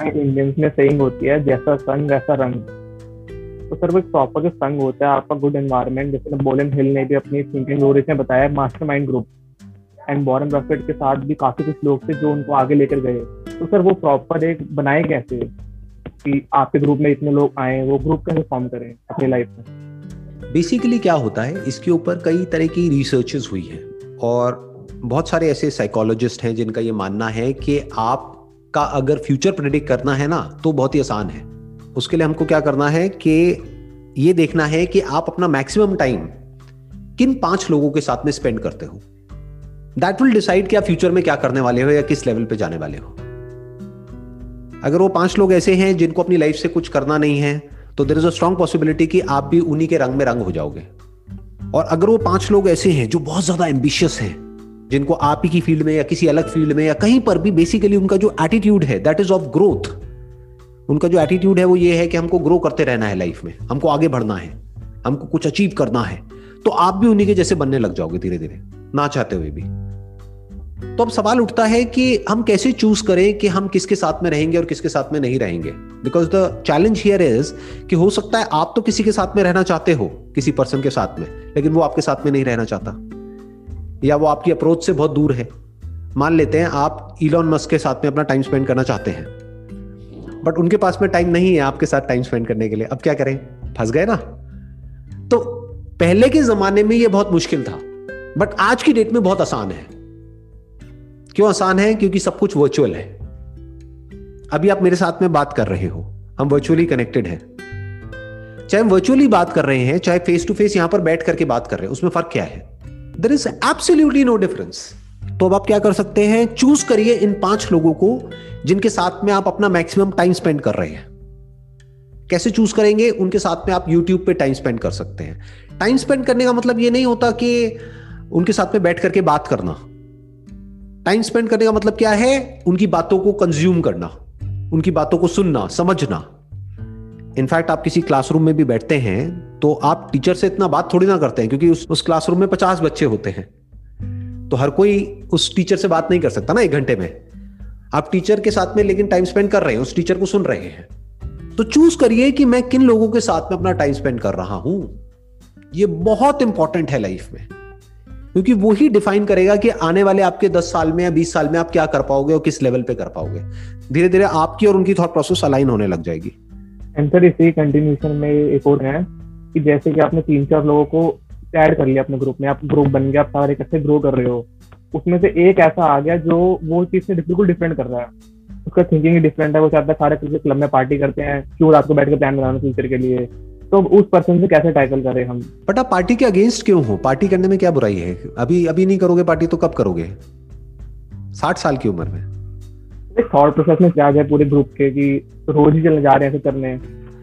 हमारे इंडियंस में सेइंग होती है, जैसा संग, वैसा रंग। तो सर वो एक प्रॉपर जो संग होता है, आपका गुड एनवायरनमेंट जैसे बोलन हिल ने भी अपनी थिंकिंग स्टोरीज में बताया mastermind group and Warren Buffett के साथ भी काफ़ी कुछ लोग थे जो उनको आगे लेकर गए। तो सर वो प्रॉपर एक बनाए कैसे? कि आपके ग्रुप में इतने लोग आए, वो ग्रुप कैसे फॉर्म करें अपनी लाइफ में? बेसिकली क्या होता है, इसके ऊपर कई तरह की रिसर्चेस हुई है और बहुत सारे ऐसे साइकोलॉजिस्ट हैं जिनका ये मानना है कि आपका अगर फ्यूचर प्रेडिक्ट करना है ना तो बहुत ही आसान है। उसके लिए हमको क्या करना है कि ये देखना है कि आप अपना मैक्सिमम टाइम किन पाँच लोगों के साथ में स्पेंड करते हो। दैट विल डिसाइड कि आप फ्यूचर में क्या करने वाले हो या किस लेवल पे जाने वाले हो। अगर वो पाँच लोग ऐसे हैं जिनको अपनी लाइफ से कुछ करना नहीं है तो there is a strong possibility कि आप भी उन्हीं के रंग में रंग हो जाओगे। और अगर वो पाँच लोग ऐसे हैं जो बहुत ज़्यादा एम्बिशियस हैं जिनको आप ही की फ़ील्ड में या किसी अलग फ़ील्ड में या कहीं पर भी बेसिकली उनका जो एटीट्यूड है दैट इज़ ऑफ़ ग्रोथ उनका जो एटीट्यूड है वो ये है कि हमको ग्रो करते रहना है लाइफ में, हमको आगे बढ़ना है, हमको कुछ अचीव करना है तो आप भी उन्हीं के जैसे बनने लग जाओगे धीरे धीरे ना चाहते हुए भी। तो अब सवाल उठता है कि हम कैसे चूज़ करें कि हम किसके साथ में रहेंगे और किसके साथ में नहीं रहेंगे? Because the challenge here is कि हो सकता है आप तो किसी के साथ में रहना चाहते हो, किसी पर्सन के साथ में, लेकिन वो आपके साथ में नहीं रहना चाहता। या वो आपकी अप्रोच से बहुत दूर है। मान लेते हैं आप इलॉन मस्क के साथ में अपना टाइम स्पेंड करना चाहते हैं। बट उनके पास में टाइम नहीं है आपके साथ टाइम स्पेंड करने के लिए। अब क्या करें? फंस गए ना? तो पहले के जमाने में ये बहुत मुश्किल था। बट आज की डेट में बहुत आसान है। क्यों आसान है? क्योंकि सब कुछ वर्चुअल है। अभी आप मेरे साथ में बात कर रहे हो। हम वर्चुअली कनेक्टेड हैं। चाहे हम वर्चुअली बात कर रहे हैं, चाहे फेस टू फेस यहाँ पर बैठ करके बात कर रहे हैं, उसमें फ़र्क क्या है? There is absolutely no difference तो अब आप क्या कर सकते हैं? चूज़ करिए इन पाँच लोगों को जिनके साथ में आप अपना मैक्सिमम टाइम स्पेंड कर रहे हैं। कैसे चूज़ करेंगे? उनके साथ में आप यूट्यूब पे टाइम स्पेंड कर सकते हैं। टाइम स्पेंड करने का मतलब ये नहीं होता कि उनके साथ में बैठ करके बात करना। टाइम स्पेंड करने का मतलब क्या है? उनकी बातों को कंज्यूम करना, उनकी बातों को सुनना, समझना। इनफैक्ट आप किसी क्लासरूम में भी बैठते हैं तो आप टीचर से इतना बात थोड़ी ना करते हैं, क्योंकि उस उस क्लासरूम में पचास बच्चे होते हैं। तो हर कोई उस टीचर से बात नहीं कर सकता ना एक घंटे में। आप टीचर के साथ में लेकिन टाइम स्पेंड कर रहे हैं, उस टीचर को सुन रहे हैं। तो चूज़ करिए कि मैं किन लोगों के साथ में अपना टाइम स्पेंड कर रहा हूँ। ये बहुत इंपॉर्टेंट है लाइफ में। क्योंकि वो ही डिफाइन करेगा कि आने वाले आपके 10 साल में या 20 साल में आप क्या कर पाओगे और किस लेवल पे कर पाओगे। धीरे धीरे आपकी और उनकी थॉट प्रोसेस अलाइन होने लग जाएगी। सर इसी कंटिन्यूशन में एक और है कि जैसे कि आपने तीन चार लोगों को ऐड कर लिया अपने ग्रुप में, आप ग्रुप बन गया आप सारे इकट्ठे ग्रो कर रहे हो। उसमें से एक ऐसा आ गया जो वो चीज़ से बिल्कुल डिफरेंट कर रहा है। उसका थिंकिंग डिफरेंट है, वो चाहता है सारे क्लब में पार्टी करते हैं, क्यों रात को बैठ के प्लान बनाना फ्यूचर के लिए? तो उस पर्सन से कैसे टैकल करें हम? बट आप पार्टी के अगेंस्ट क्यों हो? पार्टी करने में क्या बुराई है? अभी अभी नहीं करोगे पार्टी तो कब करोगे? साठ साल की उम्र में। थॉट प्रोसेस में क्या गया पूरे ग्रुप के कि रोज ही चले जा रहे हैं ऐसे करने?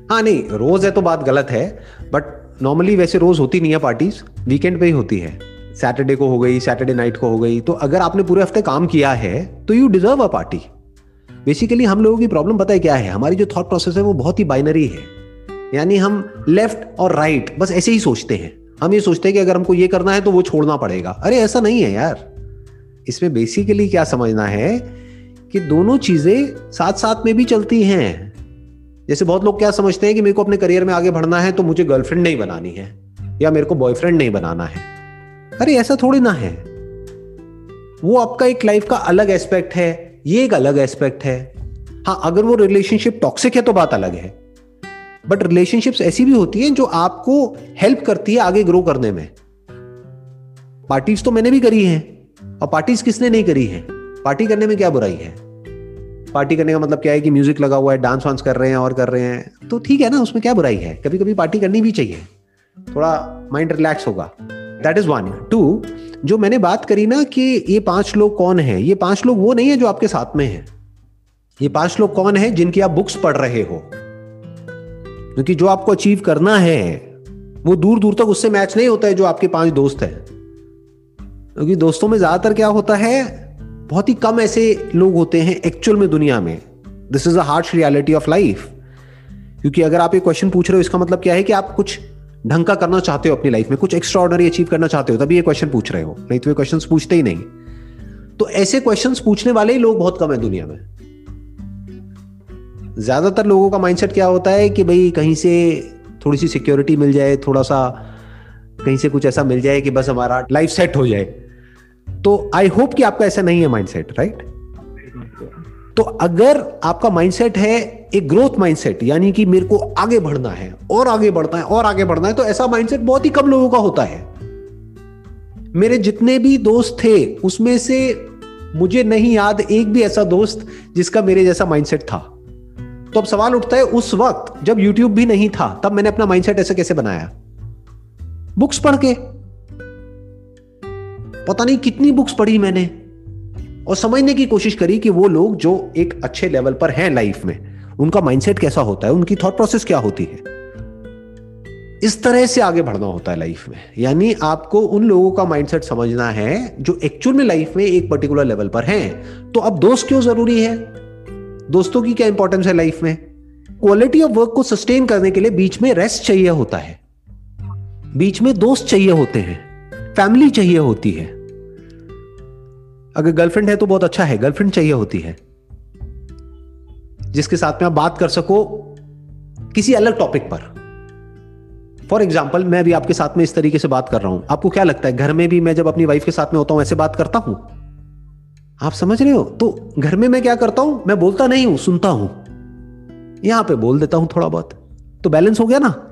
हाँ नहीं, रोज है तो बात गलत है बट नॉर्मली वैसे रोज होती नहीं है पार्टीज़ वीकेंड पे ही होती है। सैटरडे को हो गई सैटरडे नाइट को हो गई तो अगर आपने पूरे हफ़्ते काम किया है तो you deserve a party basically हम लोगों की प्रॉब्लम पता है क्या है? हमारी जो थॉट प्रोसेस है वो बहुत ही बाइनरी है। यानी हम लेफ़्ट और राइट बस ऐसे ही सोचते हैं। हम ये सोचते हैं कि अगर हमको ये करना है तो वो छोड़ना पड़ेगा। अरे ऐसा नहीं है यार। इसमें बेसिकली क्या समझना है कि दोनों चीज़ें साथ साथ में भी चलती हैं। जैसे बहुत लोग क्या समझते हैं कि मेरे को अपने करियर में आगे बढ़ना है तो मुझे गर्लफ्रेंड नहीं बनानी है या मेरे को बॉयफ्रेंड नहीं बनाना है। अरे, ऐसा थोड़ी ना है। वो आपका एक लाइफ का अलग एस्पेक्ट है, ये एक अलग एस्पेक्ट है। हाँ अगर वो रिलेशनशिप टॉक्सिक है तो बात अलग है। बट रिलेशनशिप्स ऐसी भी होती हैं जो आपको हेल्प करती है आगे ग्रो करने में। पार्टीज़ तो मैंने भी करी हैं और पार्टीज़ किसने नहीं करी है? पार्टी करने में क्या बुराई है? पार्टी करने का मतलब क्या है कि म्यूज़िक लगा हुआ है, डांस वांस कर रहे हैं और कर रहे हैं। तो ठीक है ना, उसमें क्या बुराई है? कभी कभी पार्टी करनी भी चाहिए। थोड़ा माइंड रिलैक्स होगा। दैट इज़ वन टू जो मैंने बात करी ना कि ये पाँच लोग कौन है? ये पाँच लोग वो नहीं है जो आपके साथ में है। ये पाँच लोग कौन है जिनकी आप बुक्स पढ़ रहे हो? क्योंकि जो आपको अचीव करना है, वो दूर दूर तक उससे मैच नहीं होता है जो आपके पाँच दोस्त हैं। क्योंकि दोस्तों में ज़्यादातर क्या होता है? बहुत ही कम ऐसे लोग होते हैं एक्चुअल में दुनिया में। This is a harsh reality of life क्योंकि अगर आप एक क्वेश्चन पूछ रहे हो, इसका मतलब क्या है कि आप कुछ ढंग का करना चाहते हो अपनी लाइफ में, कुछ एक्स्ट्रा ऑर्डनरी अचीव करना चाहते हो, तभी ये क्वेश्चन पूछ रहे हो। नहीं तो ये क्वेश्चन पूछते ही नहीं। तो ऐसे क्वेश्चन पूछने वाले ही लोग बहुत कम है दुनिया में। ज़्यादातर लोगों का माइंडसेट क्या होता है कि भाई कहीं से थोड़ी सी सिक्योरिटी मिल जाए, थोड़ा सा कहीं से कुछ ऐसा मिल जाए कि बस हमारा लाइफ सेट हो जाए। तो आई होप कि आपका ऐसा नहीं है माइंडसेट राइट तो अगर आपका माइंडसेट है एक ग्रोथ माइंडसेट यानी कि मेरे को आगे बढ़ना है, और आगे बढ़ना है, और आगे बढ़ना है तो ऐसा माइंडसेट बहुत ही कम लोगों का होता है। मेरे जितने भी दोस्त थे, उसमें से मुझे नहीं याद एक भी ऐसा दोस्त जिसका मेरे जैसा माइंडसेट था। तो अब सवाल उठता है, उस वक्त जब YouTube भी नहीं था, तब मैंने अपना माइंडसेट ऐसे कैसे बनाया? बुक्स पढ़ के। पता नहीं कितनी बुक्स पढ़ी मैंने। और समझने की कोशिश करी कि वो लोग जो एक अच्छे लेवल पर हैं लाइफ में, उनका माइंडसेट कैसा होता है, उनकी थॉट प्रोसेस क्या होती है। इस तरह से आगे बढ़ना होता है लाइफ में। यानी आपको उन लोगों का माइंडसेट समझना है जो एक्चुअल में लाइफ में एक पर्टिकुलर लेवल पर हैं। तो अब दोस्त क्यों ज़रूरी है? दोस्तों की क्या इंपॉर्टेंस है लाइफ में? क्वालिटी ऑफ़ वर्क को सस्टेन करने के लिए बीच में रेस्ट चाहिए होता है। बीच में दोस्त चाहिए होते हैं। फैमिली चाहिए होती है। अगर गर्लफ्रेंड है तो बहुत अच्छा है, गर्लफ्रेंड चाहिए होती है। जिसके साथ में आप बात कर सको किसी अलग टॉपिक पर। फॉर एग्ज़ाम्पल मैं भी आपके साथ में इस तरीके से बात कर रहा हूँ। आपको क्या लगता है, घर में भी मैं जब अपनी वाइफ के साथ में होता हूँ, ऐसे बात करता हूँ? आप समझ रहे हो? तो घर में मैं क्या करता हूँ? मैं बोलता नहीं हूँ, सुनता हूँ। यहाँ पे बोल देता हूँ थोड़ा बहुत। तो बैलेंस हो गया ना?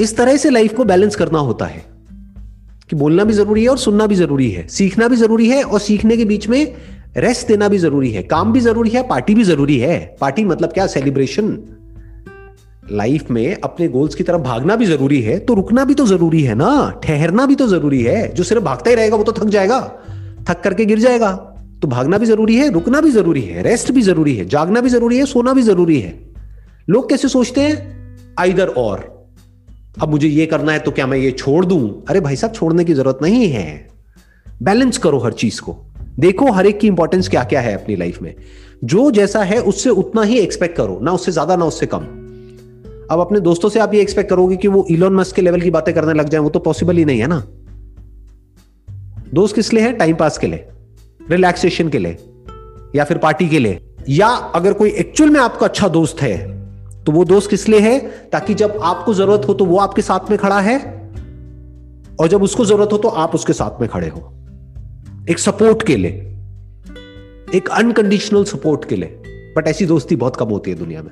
इस तरह से लाइफ को बैलेंस करना होता है। कि बोलना भी ज़रूरी है और सुनना भी ज़रूरी है सीखना भी ज़रूरी है और सीखने के बीच में रेस्ट देना भी ज़रूरी है काम भी ज़रूरी है पार्टी भी ज़रूरी है पार्टी मतलब क्या सेलिब्रेशन लाइफ में अपने गोल्स की तरफ़ भागना भी ज़रूरी है तो रुकना भी तो ज़रूरी है ना ठहरना भी तो ज़रूरी है जो सिर्फ़ भागता ही रहेगा वो तो थक जाएगा थक करके गिर जाएगा तो भागना भी ज़रूरी है रुकना भी ज़रूरी है रेस्ट भी ज़रूरी है जागना भी ज़रूरी है सोना भी ज़रूरी है लोग कैसे सोचते हैं आइदर और अब मुझे ये करना है तो क्या मैं ये छोड़ दूँ? अरे भाई साहब, छोड़ने की ज़रूरत नहीं है। बैलेंस करो हर चीज़ को। देखो हर एक की इंपॉर्टेंस क्या क्या है अपनी लाइफ में। जो जैसा है, उससे उतना ही एक्सपेक्ट करो, ना उससे ज़्यादा, ना उससे कम। अब अपने दोस्तों से आप ये एक्सपेक्ट करोगे कि वो इलोन मस्क के लेवल की बातें करने लग जाए, वो तो पॉसिबल ही नहीं है ना। दोस्त किस लिए है? टाइम पास के लिए रिलैक्सेशन के लिए, या फिर पार्टी के लिए। या अगर कोई एक्चुअल में आपका अच्छा दोस्त है तो वो दोस्त किस लिए है? ताकि जब आपको ज़रूरत हो तो वो आपके साथ में खड़ा है, और जब उसको ज़रूरत हो तो आप उसके साथ में खड़े हो। एक सपोर्ट के लिए, एक अनकंडीशनल सपोर्ट के लिए। बट ऐसी दोस्ती बहुत कम होती है दुनिया में।